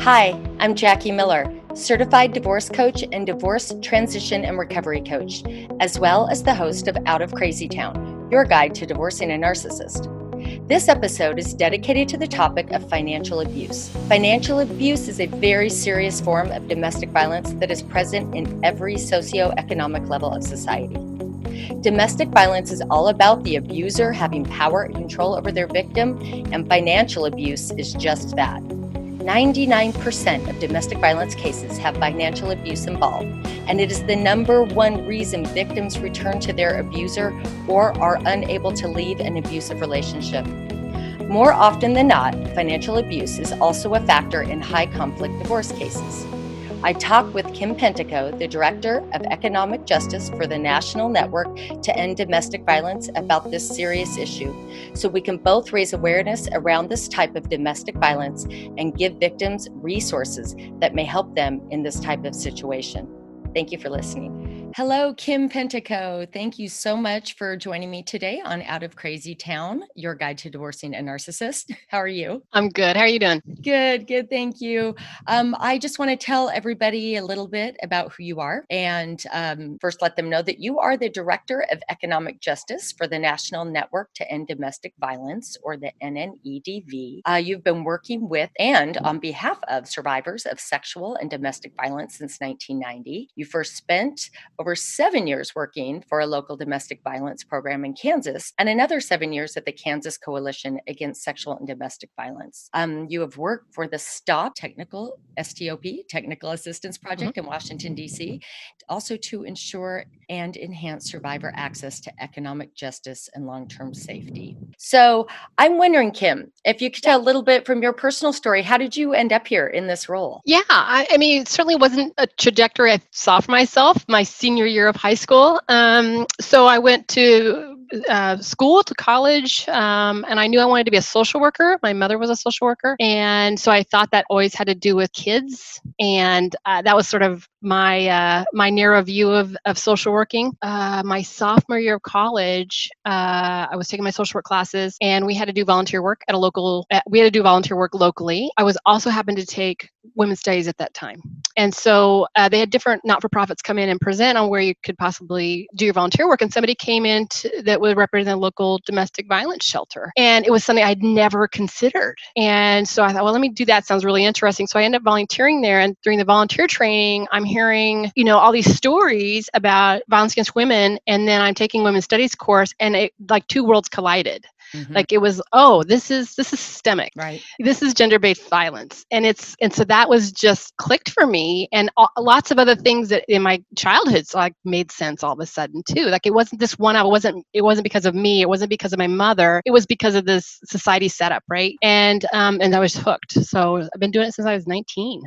Hi, I'm Jackie Miller, certified divorce coach and divorce transition and recovery coach, as well as the host of Out of Crazy Town, your guide to divorcing a narcissist. This episode is dedicated to the topic of financial abuse. Financial abuse is a very serious form of domestic violence that is present in every socioeconomic level of society. Domestic violence is all about the abuser having power and control over their victim, and financial abuse is just that. 99% of domestic violence cases have financial abuse involved, and it is the number one reason victims return to their abuser or are unable to leave an abusive relationship. More often than not, financial abuse is also a factor in high conflict divorce cases. I talked with Kim Pentico, the Director of Economic Justice for the National Network to End Domestic Violence, about this serious issue so we can both raise awareness around this type of domestic violence and give victims resources that may help them in this type of situation. Thank you for listening. Hello, Kim Pentico. Thank you so much for joining me today on Out of Crazy Town, your guide to divorcing a narcissist. How are you? I'm good. How are you doing? Good, good. Thank you. Um, I just want to tell everybody a little bit about who you are and um, first let them know that you are the Director of Economic Justice for the National Network to End Domestic Violence, or the NNEDV. Uh, you've been working with and on behalf of survivors of sexual and domestic violence since 1990. You first spent over seven years working for a local domestic violence program in Kansas, and another seven years at the Kansas Coalition Against Sexual and Domestic Violence. Um, you have worked for the STOP Technical STOP Technical Assistance mm-hmm. Project mm-hmm. in Washington D.C. Also to ensure and enhance survivor access to economic justice and long-term safety. So I'm wondering, Kim, if you could tell a little bit from your personal story, how did you end up here in this role? Yeah, I, I mean, it certainly wasn't a trajectory I saw for myself. My senior senior year of high school. Um, so I went to uh, school to college, um, and I knew I wanted to be a social worker. My mother was a social worker, and so I thought that always had to do with kids, and uh, that was sort of my uh, my narrow view of, of social working. Uh, my sophomore year of college, uh, I was taking my social work classes, and we had to do volunteer work at a local. Uh, we had to do volunteer work locally. I was also happened to take women's studies at that time, and so uh, they had different not for profits come in and present on where you could possibly do your volunteer work. And somebody came in to, that would represent a local domestic violence shelter, and it was something I'd never considered. And so I thought, well, let me do that. Sounds really interesting. So I ended up volunteering there, and during the volunteer training, I'm hearing, you know, all these stories about violence against women, and then I'm taking women's studies course, and it like two worlds collided. Mm-hmm. Like it was, oh, this is this is systemic. Right. This is gender-based violence, and it's and so that was just clicked for me, and lots of other things that in my childhood like made sense all of a sudden too. Like it wasn't this one. I wasn't. It wasn't because of me. It wasn't because of my mother. It was because of this society setup, right? And um and I was hooked. So I've been doing it since I was 19.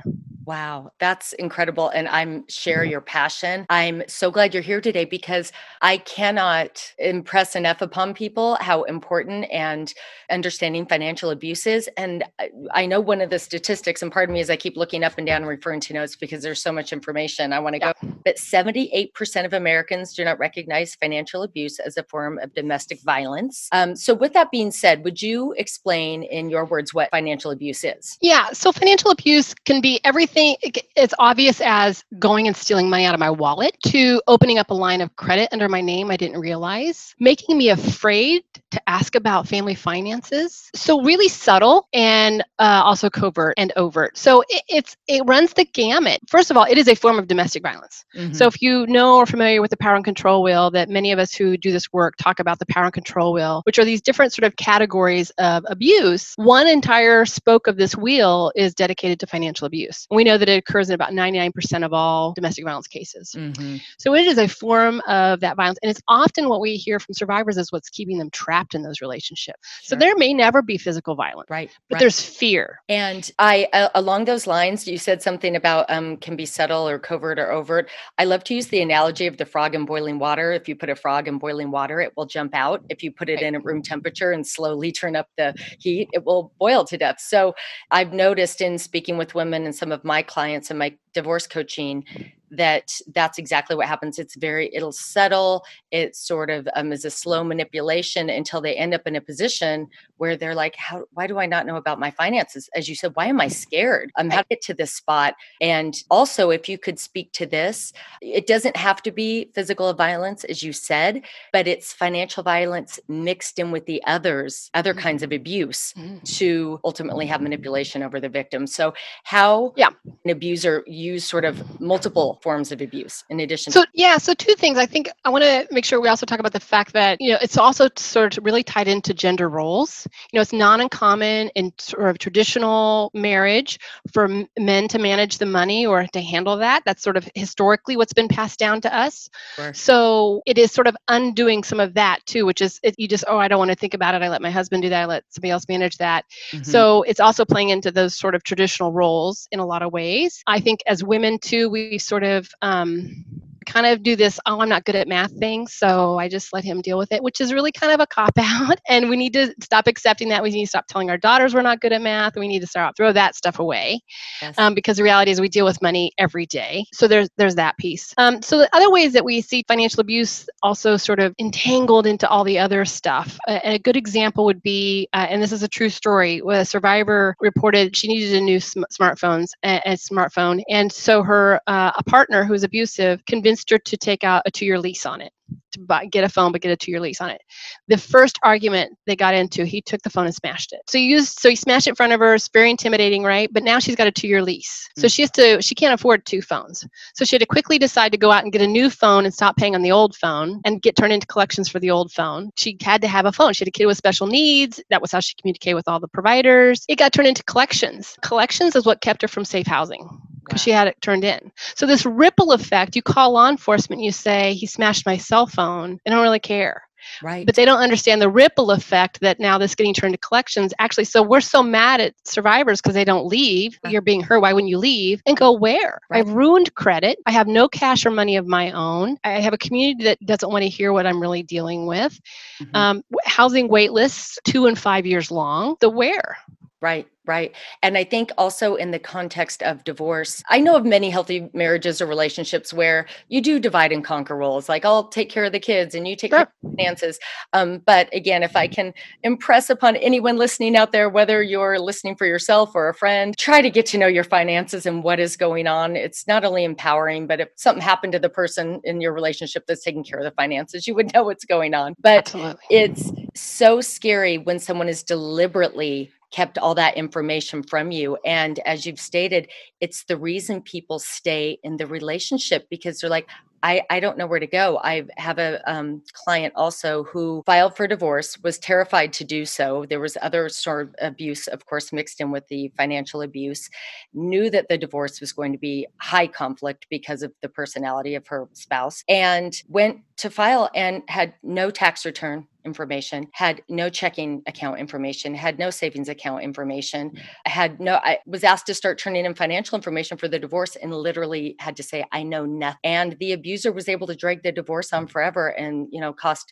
Wow, that's incredible. And I'm share your passion. I'm so glad you're here today because I cannot impress enough upon people how important and understanding financial abuse is. And I know one of the statistics, and pardon me as I keep looking up and down and referring to notes because there's so much information I want to go, but 78% of Americans do not recognize financial abuse as a form of domestic violence. Um, so, with that being said, would you explain in your words what financial abuse is? Yeah, so financial abuse can be everything it's obvious as going and stealing money out of my wallet to opening up a line of credit under my name I didn't realize, making me afraid to ask about family finances. So really subtle and uh, also covert and overt. So it, it's it runs the gamut. First of all, it is a form of domestic violence. Mm-hmm. So if you know or familiar with the power and control wheel, that many of us who do this work talk about the power and control wheel, which are these different sort of categories of abuse. One entire spoke of this wheel is dedicated to financial abuse. We know that it occurs in about 99% of all domestic violence cases. Mm-hmm. So it is a form of that violence. And it's often what we hear from survivors is what's keeping them trapped in those relationships. Sure. So there may never be physical violence. Right. But right. there's fear. And I, uh, along those lines, you said something about um, can be subtle or covert or overt. I love to use the analogy of the frog in boiling water. If you put a frog in boiling water, it will jump out. If you put it right. in a room temperature and slowly turn up the heat, it will boil to death. So I've noticed in speaking with women and some of my clients and my divorce coaching mm. That that's exactly what happens. It's very, it'll settle. It sort of um, is a slow manipulation until they end up in a position where they're like, how, why do I not know about my finances? As you said, why am I scared? I'm how to get to this spot. And also, if you could speak to this, it doesn't have to be physical violence, as you said, but it's financial violence mixed in with the others, other mm-hmm. kinds of abuse mm-hmm. to ultimately have manipulation over the victim. So, how yeah. an abuser use sort of multiple forms of abuse in addition so to- yeah so two things. I think i want to make sure we also talk about the fact that you know it's also sort of really tied into gender roles. You know it's not uncommon in sort of traditional marriage for men to manage the money or to handle that. That's sort of historically what's been passed down to us. Sure. so it is sort of undoing some of that too which is it, you just oh i don't want to think about it. I let my husband do that. I let somebody else manage that. Mm-hmm. so it's also playing into those sort of traditional roles in a lot of ways. I think as women too we sort of um, kind of do this, oh, I'm not good at math thing, so I just let him deal with it, which is really kind of a cop out. And we need to stop accepting that. We need to stop telling our daughters we're not good at math. We need to start throw that stuff away, yes. um, because the reality is we deal with money every day. So there's there's that piece. Um, so the other ways that we see financial abuse also sort of entangled into all the other stuff. A, a good example would be, uh, and this is a true story, where a survivor reported she needed a new sm- smartphones, a, a, smartphone, and so her uh, a partner who was abusive convinced to take out a two year lease on it, to buy, get a phone, but get a two year lease on it. The first argument they got into, he took the phone and smashed it. So he used, so he smashed it in front of her. It's very intimidating, right? But now she's got a two year lease. So she has to, she can't afford two phones. So she had to quickly decide to go out and get a new phone and stop paying on the old phone and get turned into collections for the old phone. She had to have a phone. She had a kid with special needs. That was how she communicated with all the providers. It got turned into collections. Collections is what kept her from safe housing because she had it turned in. So this ripple effect, you call law enforcement, you say he smashed my cell phone. They don't really care. Right. But they don't understand the ripple effect that now this getting turned to collections. Actually, so we're so mad at survivors because they don't leave. You're being hurt. Why wouldn't you leave? And go where? Right. I've ruined credit. I have no cash or money of my own. I have a community that doesn't want to hear what I'm really dealing with. Mm-hmm. Um, housing wait lists two and five years long. The where? Right. Right. And I think also in the context of divorce, I know of many healthy marriages or relationships where you do divide and conquer roles. Like I'll take care of the kids and you take sure. care of finances. Um, but again, if I can impress upon anyone listening out there, whether you're listening for yourself or a friend, try to get to know your finances and what is going on. It's not only empowering, but if something happened to the person in your relationship that's taking care of the finances, you would know what's going on. But Absolutely. it's so scary when someone is deliberately kept all that information from you. And as you've stated, it's the reason people stay in the relationship because they're like, I, I don't know where to go. I have a um, client also who filed for divorce, was terrified to do so. There was other sort of abuse, of course, mixed in with the financial abuse. Knew that the divorce was going to be high conflict because of the personality of her spouse, and went to file and had no tax return information, had no checking account information, had no savings account information, mm. had no, I was asked to start turning in financial information for the divorce and literally had to say, I know nothing. And the abuser was able to drag the divorce on forever and, you know, cost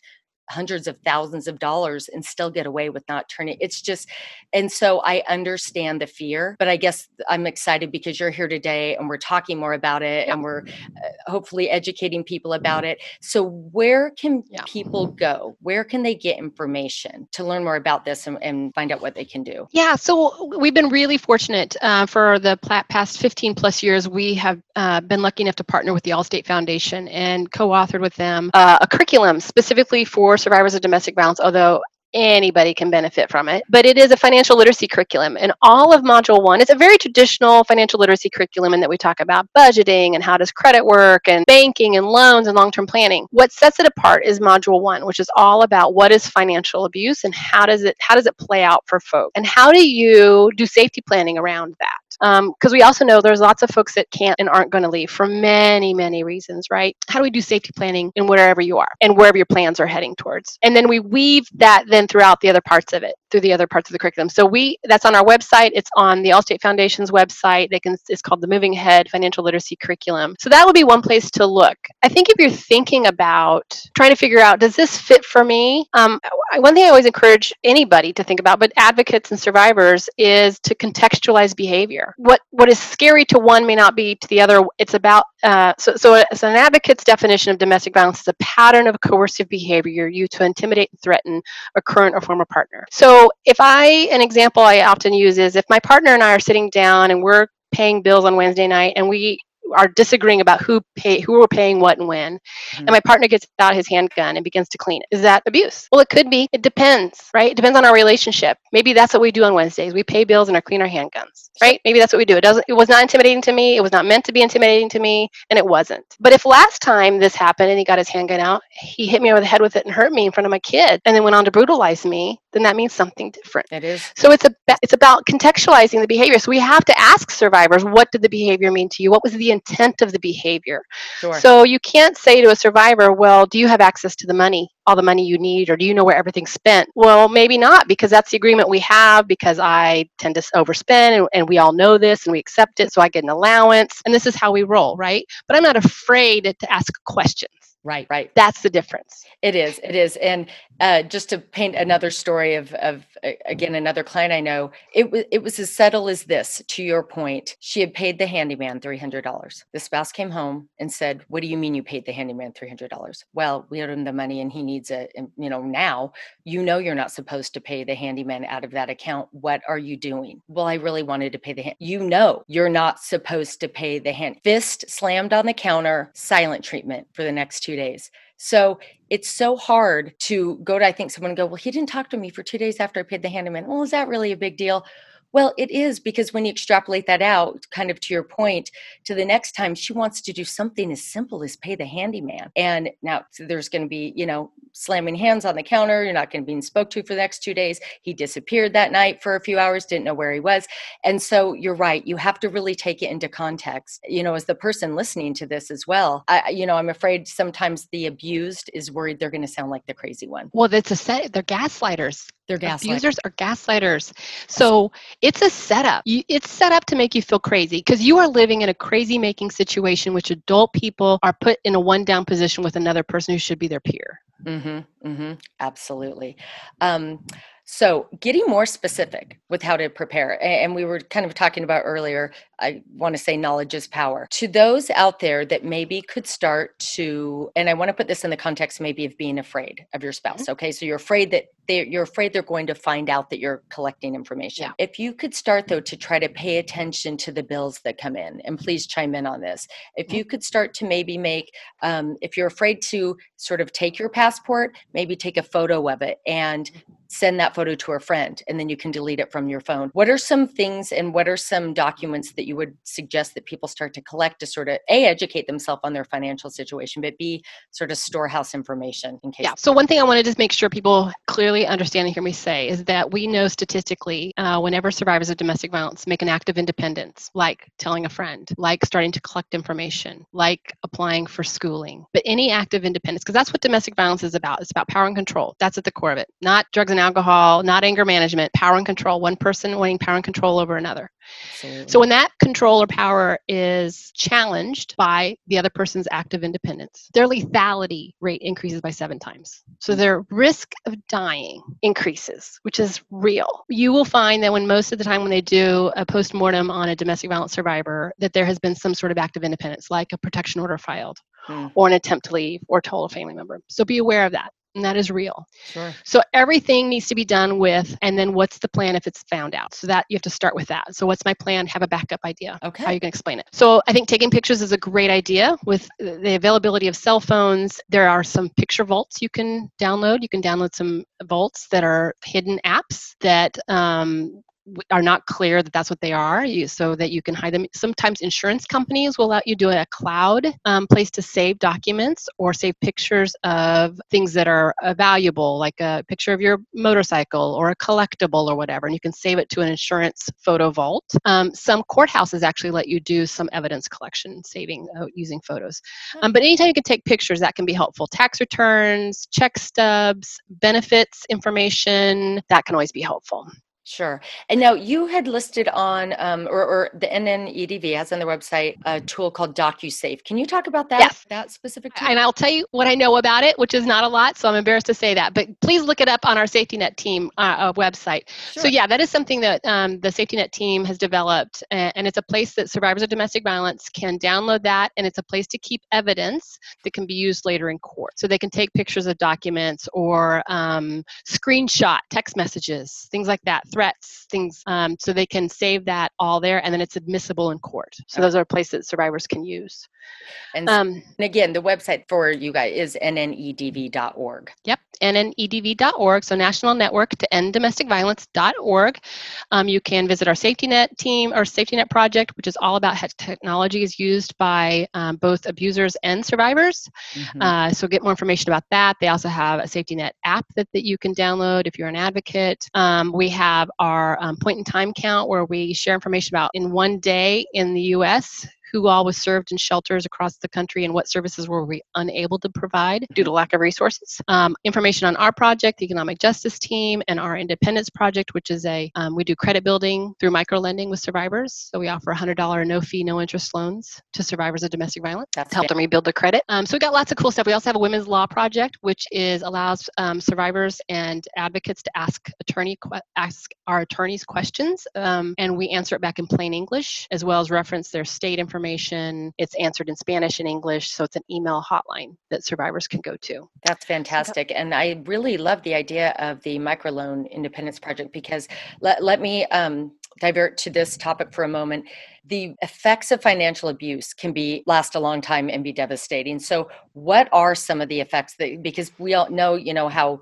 hundreds of thousands of dollars and still get away with not turning it's just and so i understand the fear but i guess i'm excited because you're here today and we're talking more about it and we're uh, hopefully educating people about it. So where can yeah. people go? Where can they get information to learn more about this and, and find out what they can do? Yeah so we've been really fortunate uh, for the past 15 plus years we have uh, been lucky enough to partner with the allstate foundation and co-authored with them uh, a curriculum specifically for for survivors of domestic violence, although anybody can benefit from it. But it is a financial literacy curriculum. And all of Module 1 is a very traditional financial literacy curriculum in that we talk about budgeting and how does credit work and banking and loans and long term planning. What sets it apart is Module 1, which is all about what is financial abuse and how does it how does it play out for folks and how do you do safety planning around that because um, we also know there's lots of folks that can't and aren't going to leave for many many reasons right? How do we do safety planning in wherever you are and wherever your plans are heading towards? And then we weave that then throughout the other parts of it through the other parts of the curriculum. So we that's on our website. It's on the allstate foundation's website. They can it's called the moving ahead financial literacy curriculum. So that would be one place to look. I think if you're thinking about trying to figure out does this fit for me? Um, one thing i always encourage anybody to think about but advocates and survivors is to contextualize behavior What what is scary to one may not be to the other. It's about uh, so so as an advocate's definition of domestic violence is a pattern of coercive behavior used to intimidate and threaten a current or former partner. So if I an example I often use is if my partner and I are sitting down and we're paying bills on Wednesday night and we are disagreeing about who pay who are paying what and when. Mm-hmm. and my partner gets out his handgun and begins to clean it. Is that abuse? Well it could be. It depends right? It depends on our relationship. Maybe that's what we do on wednesdays. We pay bills and are clean our handguns right? Maybe that's what we do. It doesn't it was not intimidating to me. It was not meant to be intimidating to me and it wasn't. But if last time this happened and he got his handgun out he hit me over the head with it and hurt me in front of my kid and then went on to brutalize me then that means something different it is so it's a it's about contextualizing the behavior so we have to ask survivors what did the behavior mean to you what was the intent of the behavior. Sure. So you can't say to a survivor, well, do you have access to the money, all the money you need, or do you know where everything's spent? Well, maybe not, because that's the agreement we have, because I tend to overspend and, and we all know this and we accept it, so I get an allowance, and this is how we roll, right? But I'm not afraid to ask questions. Right, right. That's the difference. It is. It is. And uh, just to paint another story of, of uh, again another client I know, it was it was as subtle as this. To your point, she had paid the handyman three hundred dollars. The spouse came home and said, "What do you mean you paid the handyman three hundred dollars?" Well, we owed him the money and he needs it. And you know now you know you're not supposed to pay the handyman out of that account. What are you doing? Well, I really wanted to pay the hand. You know you're not supposed to pay the hand. Fist slammed on the counter. Silent treatment for the next two days. So it's so hard to go to, I think someone go, well, he didn't talk to me for two days after I paid the handyman. Well, is that really a big deal? Well, it is because when you extrapolate that out, kind of to your point, to the next time she wants to do something as simple as pay the handyman. And now there's going to be, you know, slamming hands on the counter. You're not going to be spoke to for the next two days. He disappeared that night for a few hours, didn't know where he was. And so you're right. You have to really take it into context. You know, as the person listening to this as well, I, you know, I'm afraid sometimes the abused is worried they're going to sound like the crazy one. Well, that's a set. They're gaslighters. They're gaslighters. Abusers are gaslighters. So it's a setup. it's set up to make you feel crazy because you are living in a crazy making situation which adult people are put in a one down position with another person who should be their peer. Mm-hmm, mm-hmm, absolutely. Um, so, getting more specific with how to prepare, and we were kind of talking about earlier, I want to say knowledge is power. To those out there that maybe could start to, and I want to put this in the context maybe of being afraid of your spouse. Mm-hmm. Okay, so you're afraid that you're afraid they're going to find out that you're collecting information. Yeah. If you could start though to try to pay attention to the bills that come in, and please chime in on this. If mm-hmm. you could start to maybe make, um, if you're afraid to sort of take your passport, maybe take a photo of it and mm-hmm send that photo to a friend and then you can delete it from your phone. What are some things and what are some documents that you would suggest that people start to collect to sort of A, educate themselves on their financial situation, but B, sort of storehouse information in case? Yeah. So, one thing I wanted to make sure people clearly understand and hear me say is that we know statistically uh, whenever survivors of domestic violence make an act of independence, like telling a friend, like starting to collect information, like applying for schooling, but any act of independence, because that's what domestic violence is about. It's about power and control. That's at the core of it, not drugs and alcohol, not anger management, power and control, one person wanting power and control over another. Absolutely. So when that control or power is challenged by the other person's act of independence, their lethality rate increases by seven times. So hmm. their risk of dying increases, which is real. You will find that when most of the time when they do a post-mortem on a domestic violence survivor, that there has been some sort of act of independence, like a protection order filed. Hmm. Or an attempt to leave or told a family member. So be aware of that and that is real. Sure. So everything needs to be done with, and then what's the plan if it's found out? So that you have to start with that. So what's my plan? Have a backup idea. Okay. How you can explain it. So I think taking pictures is a great idea with the availability of cell phones. There are some picture vaults you can download. You can download some vaults that are hidden apps that um, are not clear that that's what they are you, so that you can hide them. Sometimes insurance companies will let you do a cloud um, place to save documents or save pictures of things that are uh, valuable like a picture of your motorcycle or a collectible or whatever and you can save it to an insurance photo vault. Um, some courthouses actually let you do some evidence collection saving uh, using photos. Um, but anytime you can take pictures that can be helpful. Tax returns check stubs benefits information that can always be helpful Sure. And now you had listed on, um, or, or, the NNEDV has on their website a tool called DocuSafe. Can you talk about that? Yes. That specific tool? And I'll tell you what I know about it, which is not a lot, so I'm embarrassed to say that. But please look it up on our Safety Net team uh, uh, website. Sure. So yeah, that is something that um, the Safety Net team has developed, and it's a place that survivors of domestic violence can download that, and it's a place to keep evidence that can be used later in court. So they can take pictures of documents or um, screenshot text messages, things like that threats, things, um, so they can save that all there, and then it's admissible in court. So those are places survivors can use. And, um, and again, the website for you guys is nnedv.org. Yep, nnedv.org. So National Network to End Domestic Violence.org. Um, you can visit our Safety Net team, our Safety Net project, which is all about how technology is used by um, both abusers and survivors. Mm-hmm. Uh, so get more information about that. They also have a Safety Net app that, that you can download if you're an advocate. Um, we have our um, point in time count where we share information about in one day in the U.S who all was served in shelters across the country and what services were we unable to provide due to lack of resources. Um, information on our project, the Economic Justice Team, and our Independence Project, which is a, um, we do credit building through micro lending with survivors. So we offer $100 no fee, no interest loans to survivors of domestic violence That's to help them rebuild their credit. Um, so we got lots of cool stuff. We also have a women's law project, which is allows um, survivors and advocates to ask attorney ask our attorneys questions, um, and we answer it back in plain English as well as reference their state information information. It's answered in Spanish and English, so it's an email hotline that survivors can go to. That's fantastic. And I really love the idea of the microloan independence project because let, let me um, divert to this topic for a moment the effects of financial abuse can be last a long time and be devastating so what are some of the effects that because we all know you know how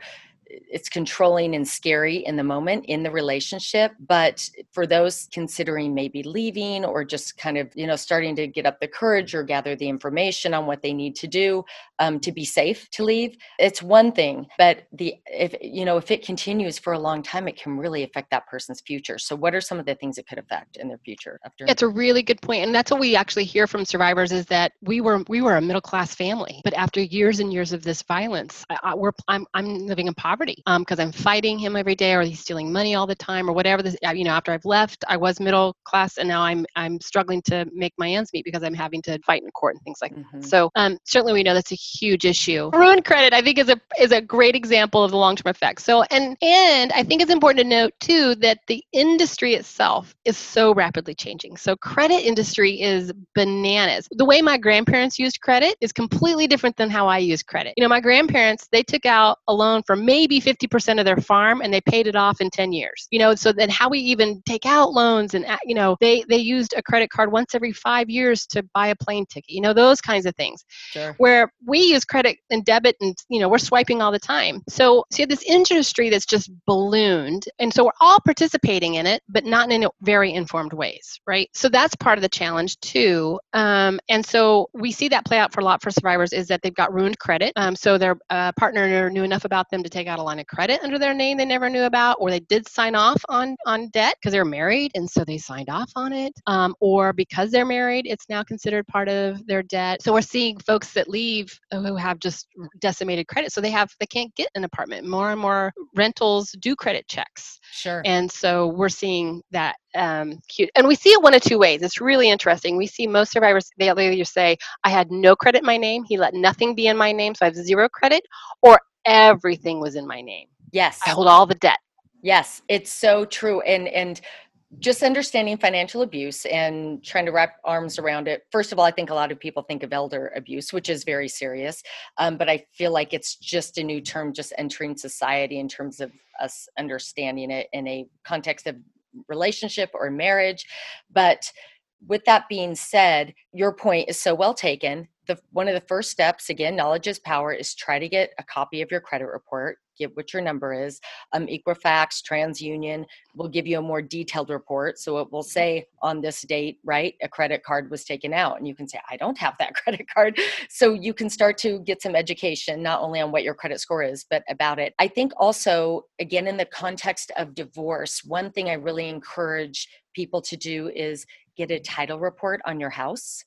it's controlling and scary in the moment in the relationship but for those considering maybe leaving or just kind of you know starting to get up the courage or gather the information on what they need to do um, to be safe to leave it's one thing but the if you know if it continues for a long time it can really affect that person's future. So what are some of the things it could affect in their future after it's a really good point and that's what we actually hear from survivors is that we were we were a middle class family but after years and years of this violence I, I, we're I'm, I'm living in poverty poverty because um, I'm fighting him every day, or he's stealing money all the time, or whatever. This, you know, after I've left, I was middle class, and now I'm I'm struggling to make my ends meet because I'm having to fight in court and things like mm-hmm. that. So um, certainly we know that's a huge issue. Ruined credit, I think, is a is a great example of the long term effects. So and and I think it's important to note too that the industry itself is so rapidly changing. So credit industry is bananas. The way my grandparents used credit is completely different than how I use credit. You know, my grandparents they took out a loan for maybe maybe 50% of their farm and they paid it off in 10 years you know so then how we even take out loans and you know they they used a credit card once every five years to buy a plane ticket you know those kinds of things. Sure. where we use credit and debit and you know we're swiping all the time. So see this industry that's just ballooned and so we're all participating in it but not in very informed ways right? So that's part of the challenge too. Um, and so we see that play out for a lot for survivors is that they've got ruined credit. Um, so their uh, partner knew enough about them to take out a line of credit under their name they never knew about, or they did sign off on on debt because they're married and so they signed off on it, um, or because they're married, it's now considered part of their debt. So we're seeing folks that leave who have just decimated credit, so they have they can't get an apartment. More and more rentals do credit checks. Sure. And so we're seeing that um, cute. And we see it one of two ways. It's really interesting. We see most survivors, they either say, I had no credit in my name, he let nothing be in my name, so I have zero credit, or everything was in my name. Yes. I hold all the debt. Yes, it's so true. And and just understanding financial abuse and trying to wrap arms around it. First of all, I think a lot of people think of elder abuse, which is very serious. Um, but I feel like it's just a new term, just entering society in terms of us understanding it in a context of relationship or marriage. But with that being said, your point is so well taken the one of the first steps again knowledge is power is try to get a copy of your credit report get what your number is um, equifax transunion will give you a more detailed report so it will say on this date right a credit card was taken out and you can say i don't have that credit card. So you can start to get some education not only on what your credit score is but about it. I think also again in the context of divorce one thing i really encourage people to do is get a title report on your house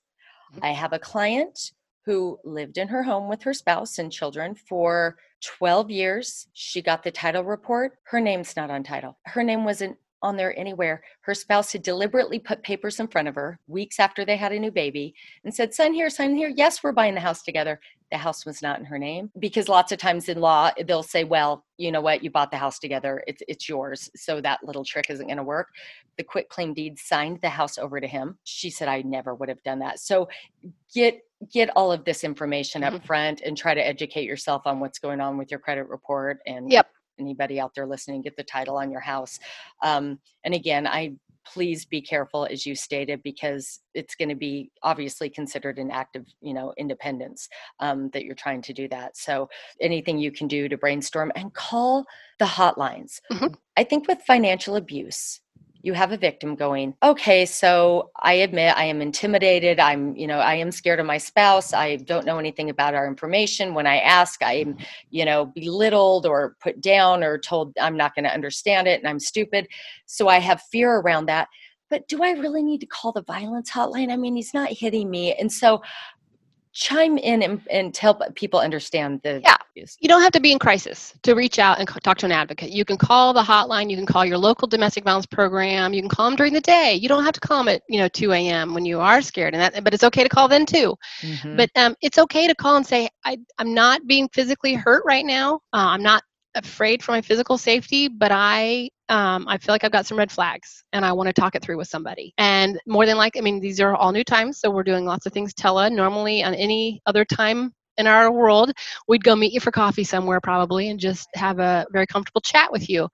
I have a client who lived in her home with her spouse and children for 12 years. She got the title report. Her name's not on title. Her name wasn't on there anywhere. Her spouse had deliberately put papers in front of her weeks after they had a new baby and said, Sign here, sign here. Yes, we're buying the house together. The house was not in her name because lots of times in law, they'll say, Well, you know what? You bought the house together. It's, it's yours. So that little trick isn't going to work. The quit claim deed signed the house over to him. She said, I never would have done that. So get get all of this information up mm-hmm. front and try to educate yourself on what's going on with your credit report and yep anybody out there listening get the title on your house. Um, and again i please be careful as you stated because it's going to be obviously considered an act of you know independence um, that you're trying to do that. So anything you can do to brainstorm and call the hotlines. Mm-hmm. i think with financial abuse you have a victim going okay so i admit i am intimidated. I'm you know i am scared of my spouse. I don't know anything about our information. When i ask i'm mm-hmm. you know belittled or put down or told i'm not going to understand it and i'm stupid. So i have fear around that. But do I really need to call the violence hotline? I mean, he's not hitting me. And so chime in and, and help people understand the yeah. you don't have to be in crisis to reach out and talk to an advocate. You can call the hotline you can call your local domestic violence program you can call them during the day. You don't have to call them at you know 2 a.m when you are scared and that but it's okay to call then too. Mm-hmm. but um, it's okay to call and say I, i'm not being physically hurt right now. Uh, i'm not afraid for my physical safety, but I um, I feel like I've got some red flags and I want to talk it through with somebody. And more than like, I mean, these are all new times, so we're doing lots of things tele. Normally, on any other time in our world, we'd go meet you for coffee somewhere probably and just have a very comfortable chat with you.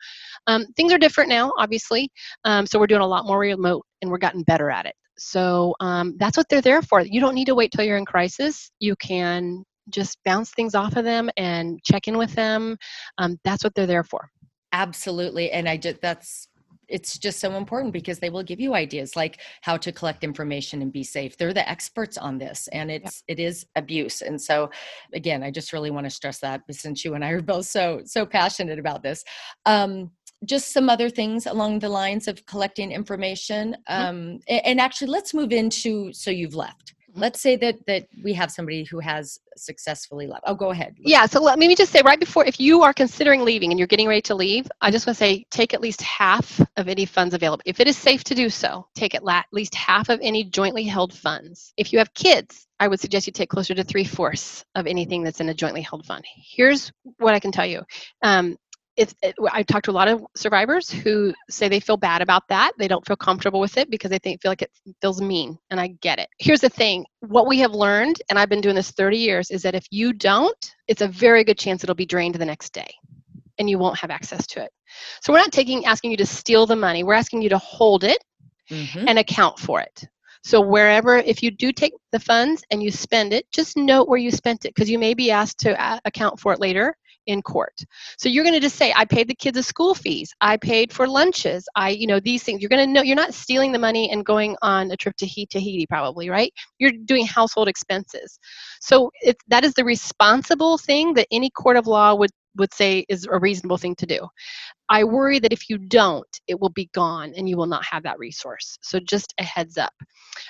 Um, things are different now, obviously, um, so we're doing a lot more remote and we're gotten better at it. So um, that's what they're there for. You don't need to wait till you're in crisis. You can just bounce things off of them and check in with them. Um, that's what they're there for. Absolutely. And I just, that's, it's just so important because they will give you ideas like how to collect information and be safe. They're the experts on this and it's yeah. it is abuse. And so again, I just really want to stress that since you and I are both so so passionate about this. Um just some other things along the lines of collecting information mm-hmm. um, and actually let's move into so you've left let's say that that we have somebody who has successfully left. Oh go ahead yeah so let me just say right before if you are considering leaving and you're getting ready to leave i just want to say take at least half of any funds available. If it is safe to do so take at least half of any jointly held funds. If you have kids i would suggest you take closer to three fourths of anything that's in a jointly held fund. Here's what i can tell you. Um, it's it, i talked to a lot of survivors who say they feel bad about that. They don't feel comfortable with it because they think feel like it feels mean and i get it. Here's the thing what we have learned and i've been doing this 30 years is that if you don't it's a very good chance it'll be drained the next day and you won't have access to it. So we're not taking asking you to steal the money we're asking you to hold it mm-hmm. and account for it. So wherever, if you do take the funds and you spend it, just note where you spent it because you may be asked to uh, account for it later in court. So you're going to just say, I paid the kids school fees. I paid for lunches. I, you know, these things. You're going to know you're not stealing the money and going on a trip to Tahiti, probably, right? You're doing household expenses. So that is the responsible thing that any court of law would would say is a reasonable thing to do. I worry that if you don't, it will be gone and you will not have that resource. So just a heads up.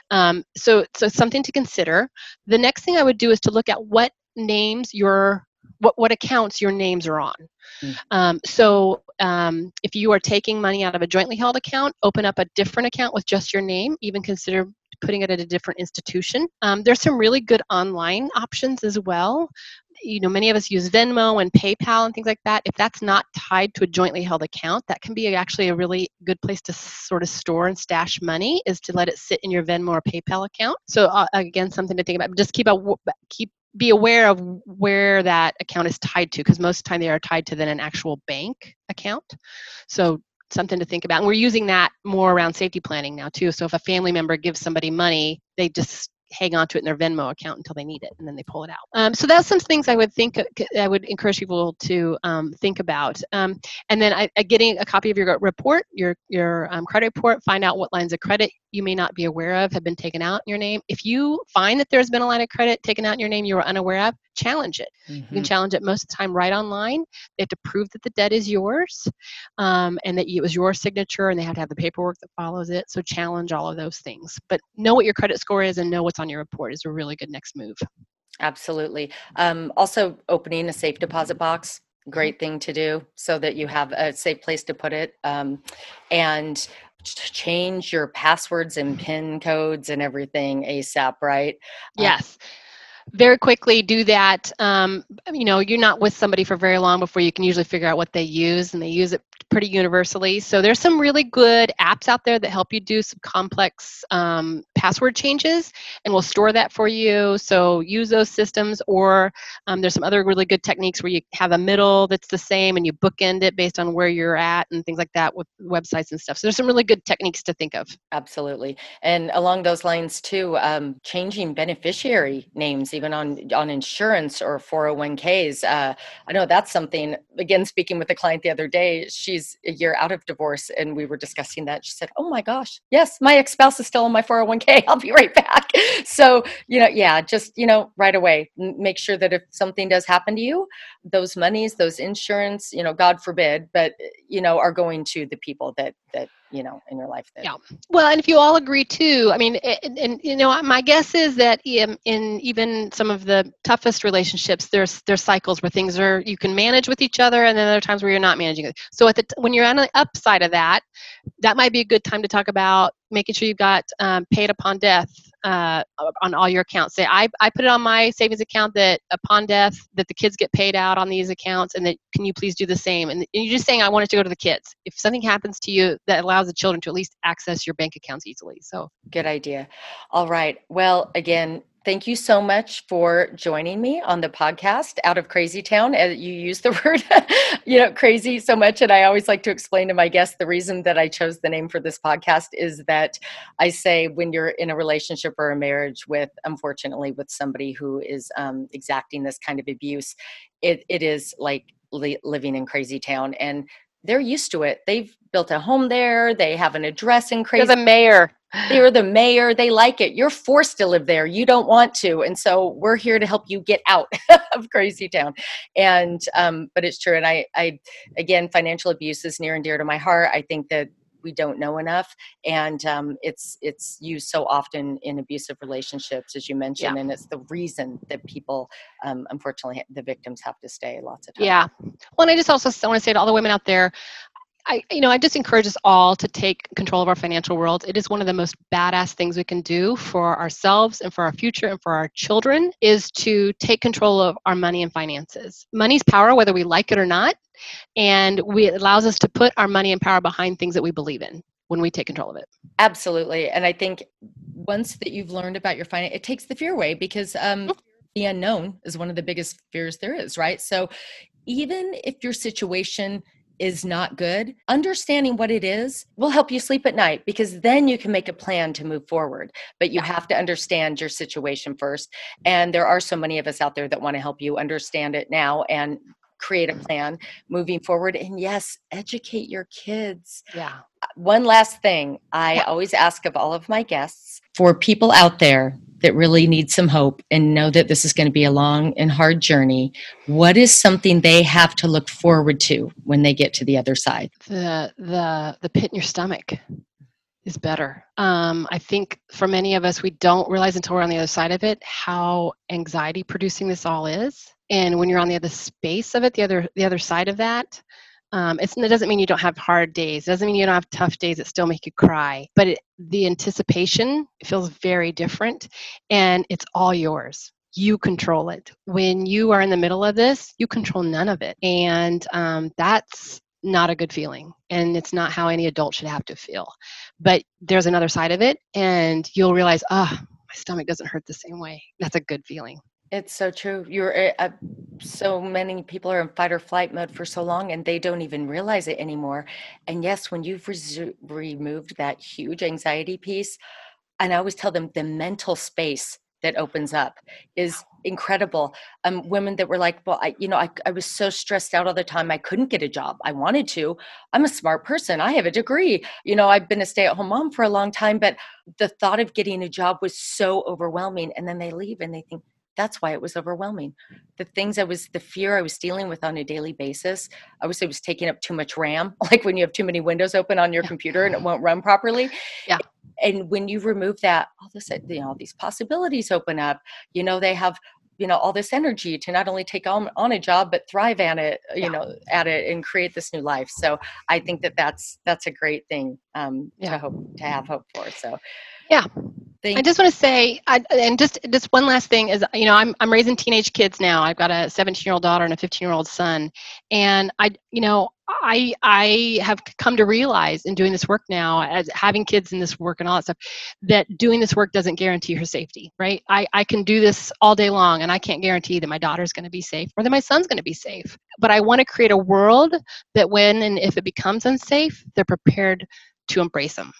Um, so so something to consider. The next thing I would do is to look at what names your what, what accounts your names are on. Mm. Um, so um, if you are taking money out of a jointly held account, open up a different account with just your name, even consider putting it at a different institution. Um, there's some really good online options as well. You know, many of us use Venmo and PayPal and things like that. If that's not tied to a jointly held account, that can be actually a really good place to sort of store and stash money. Is to let it sit in your Venmo or PayPal account. So uh, again, something to think about. Just keep a keep be aware of where that account is tied to because most of the time they are tied to then an actual bank account. So something to think about and we're using that more around safety planning now too. So if a family member gives somebody money they just hang on to it in their Venmo account until they need it, and then they pull it out. Um, so that's some things I would think I would encourage people to um, think about. Um, and then I, I, getting a copy of your report, your your um, credit report, find out what lines of credit you may not be aware of have been taken out in your name. If you find that there's been a line of credit taken out in your name you were unaware of, challenge it. Mm-hmm. You can mm-hmm. challenge it most of the time right online. They have to prove that the debt is yours um, and that it was your signature and they have to have the paperwork that follows it. So challenge all of those things. But know what your credit score is and know what's on your report is a really good next move. Absolutely. Um, also, opening a safe deposit box great thing to do so that you have a safe place to put it. Um, and change your passwords and pin codes and everything asap right? Uh, yes very quickly do that um, you know you're not with somebody for very long before you can usually figure out what they use and they use it pretty universally. So there's some really good apps out there that help you do some complex um, password changes, and we'll store that for you. So use those systems, or um, there's some other really good techniques where you have a middle that's the same, and you bookend it based on where you're at, and things like that with websites and stuff. So there's some really good techniques to think of. Absolutely, and along those lines too, um, changing beneficiary names even on on insurance or 401ks. Uh, I know that's something. Again, speaking with a client the other day, she's a year out of divorce and we were discussing that she said oh my gosh yes my ex-spouse is still in my 401k i'll be right back so you know yeah just you know right away make sure that if something does happen to you those monies those insurance you know god forbid but you know are going to the people that that you know in your life that yeah. Well and if you all agree too i mean and, and you know my guess is that in, in, even some of the toughest relationships there's there's cycles where things are you can manage with each other and then there are times where you're not managing it. So at the when you're on the upside of that that might be a good time to talk about making sure you've got um, paid upon death uh, on all your accounts. Say, I, I put it on my savings account that upon death that the kids get paid out on these accounts, and that can you please do the same? And, and you're just saying I want it to go to the kids. If something happens to you, that allows the children to at least access your bank accounts easily. So good idea. All right. Well, again, thank you so much for joining me on the podcast out of crazy town you use the word you know crazy so much and i always like to explain to my guests the reason that i chose the name for this podcast is that i say when you're in a relationship or a marriage with unfortunately with somebody who is um, exacting this kind of abuse it, it is like li- living in crazy town and they're used to it. They've built a home there they have an address in crazy They're the mayor. They're the mayor they like it. You're forced to live there you don't want to and so we're here to help you get out of crazy town. And um, but it's true and i i again financial abuse is near and dear to my heart. I think that we don't know enough and um, it's it's used so often in abusive relationships as you mentioned yeah. and it's the reason that people um, unfortunately the victims have to stay lots of times yeah. Well and i just also want to say to all the women out there I, you know, I just encourage us all to take control of our financial world. It is one of the most badass things we can do for ourselves and for our future and for our children is to take control of our money and finances. Money's power, whether we like it or not, and we, it allows us to put our money and power behind things that we believe in when we take control of it. Absolutely, and I think once that you've learned about your finance, it takes the fear away because um, mm-hmm. the unknown is one of the biggest fears there is, right? So even if your situation is not good, understanding what it is will help you sleep at night because then you can make a plan to move forward. But you have to understand your situation first. And there are so many of us out there that want to help you understand it now and create a plan moving forward. And yes, educate your kids. Yeah. One last thing I yeah. always ask of all of my guests for people out there that really need some hope and know that this is going to be a long and hard journey, what is something they have to look forward to when they get to the other side? The the the pit in your stomach is better. Um, I think for many of us, we don't realize until we're on the other side of it how anxiety producing this all is. And when you're on the other space of it, the other the other side of that, um, it doesn't mean you don't have hard days. It doesn't mean you don't have tough days that still make you cry. But it, the anticipation feels very different, and it's all yours. You control it. When you are in the middle of this, you control none of it, and um, that's not a good feeling. And it's not how any adult should have to feel. But there's another side of it, and you'll realize, ah, oh, my stomach doesn't hurt the same way. That's a good feeling. It's so true. You're uh, uh, so many people are in fight or flight mode for so long and they don't even realize it anymore. And yes, when you've resu- removed that huge anxiety piece, and I always tell them the mental space that opens up is incredible. Um, women that were like, well, I, you know, I, I was so stressed out all the time. I couldn't get a job. I wanted to. I'm a smart person. I have a degree. You know, I've been a stay at home mom for a long time, but the thought of getting a job was so overwhelming. And then they leave and they think, that's why it was overwhelming the things i was the fear i was dealing with on a daily basis i was it was taking up too much ram like when you have too many windows open on your yeah. computer and it won't run properly yeah and when you remove that all this you know all these possibilities open up you know they have you know all this energy to not only take on, on a job but thrive at it you yeah. know at it and create this new life so i think that that's that's a great thing um, yeah. to hope to have hope for so yeah Thank I just want to say, I, and just just one last thing is, you know, I'm I'm raising teenage kids now. I've got a 17 year old daughter and a 15 year old son, and I, you know, I I have come to realize in doing this work now, as having kids in this work and all that stuff, that doing this work doesn't guarantee her safety. Right? I I can do this all day long, and I can't guarantee that my daughter's going to be safe or that my son's going to be safe. But I want to create a world that when and if it becomes unsafe, they're prepared to embrace them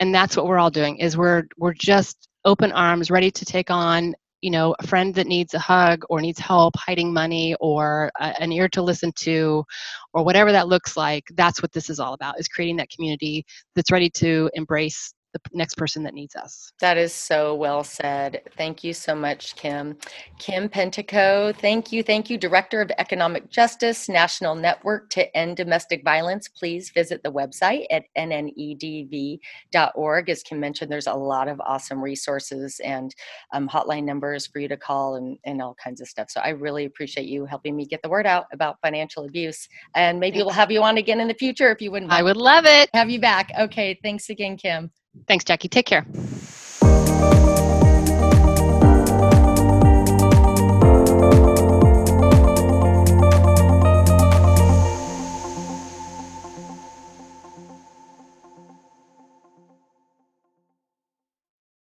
and that's what we're all doing is we're we're just open arms ready to take on you know a friend that needs a hug or needs help hiding money or a, an ear to listen to or whatever that looks like. That's what this is all about is creating that community that's ready to embrace the next person that needs us. That is so well said. Thank you so much, Kim. Kim Pentico, thank you. Thank you, Director of Economic Justice, National Network to End Domestic Violence. Please visit the website at nnedv.org. As Kim mentioned, there's a lot of awesome resources and um, hotline numbers for you to call and, and all kinds of stuff. So I really appreciate you helping me get the word out about financial abuse. And maybe we'll have you on again in the future if you wouldn't. I would love it. Have you back. Okay. Thanks again, Kim. Thanks, Jackie. Take care.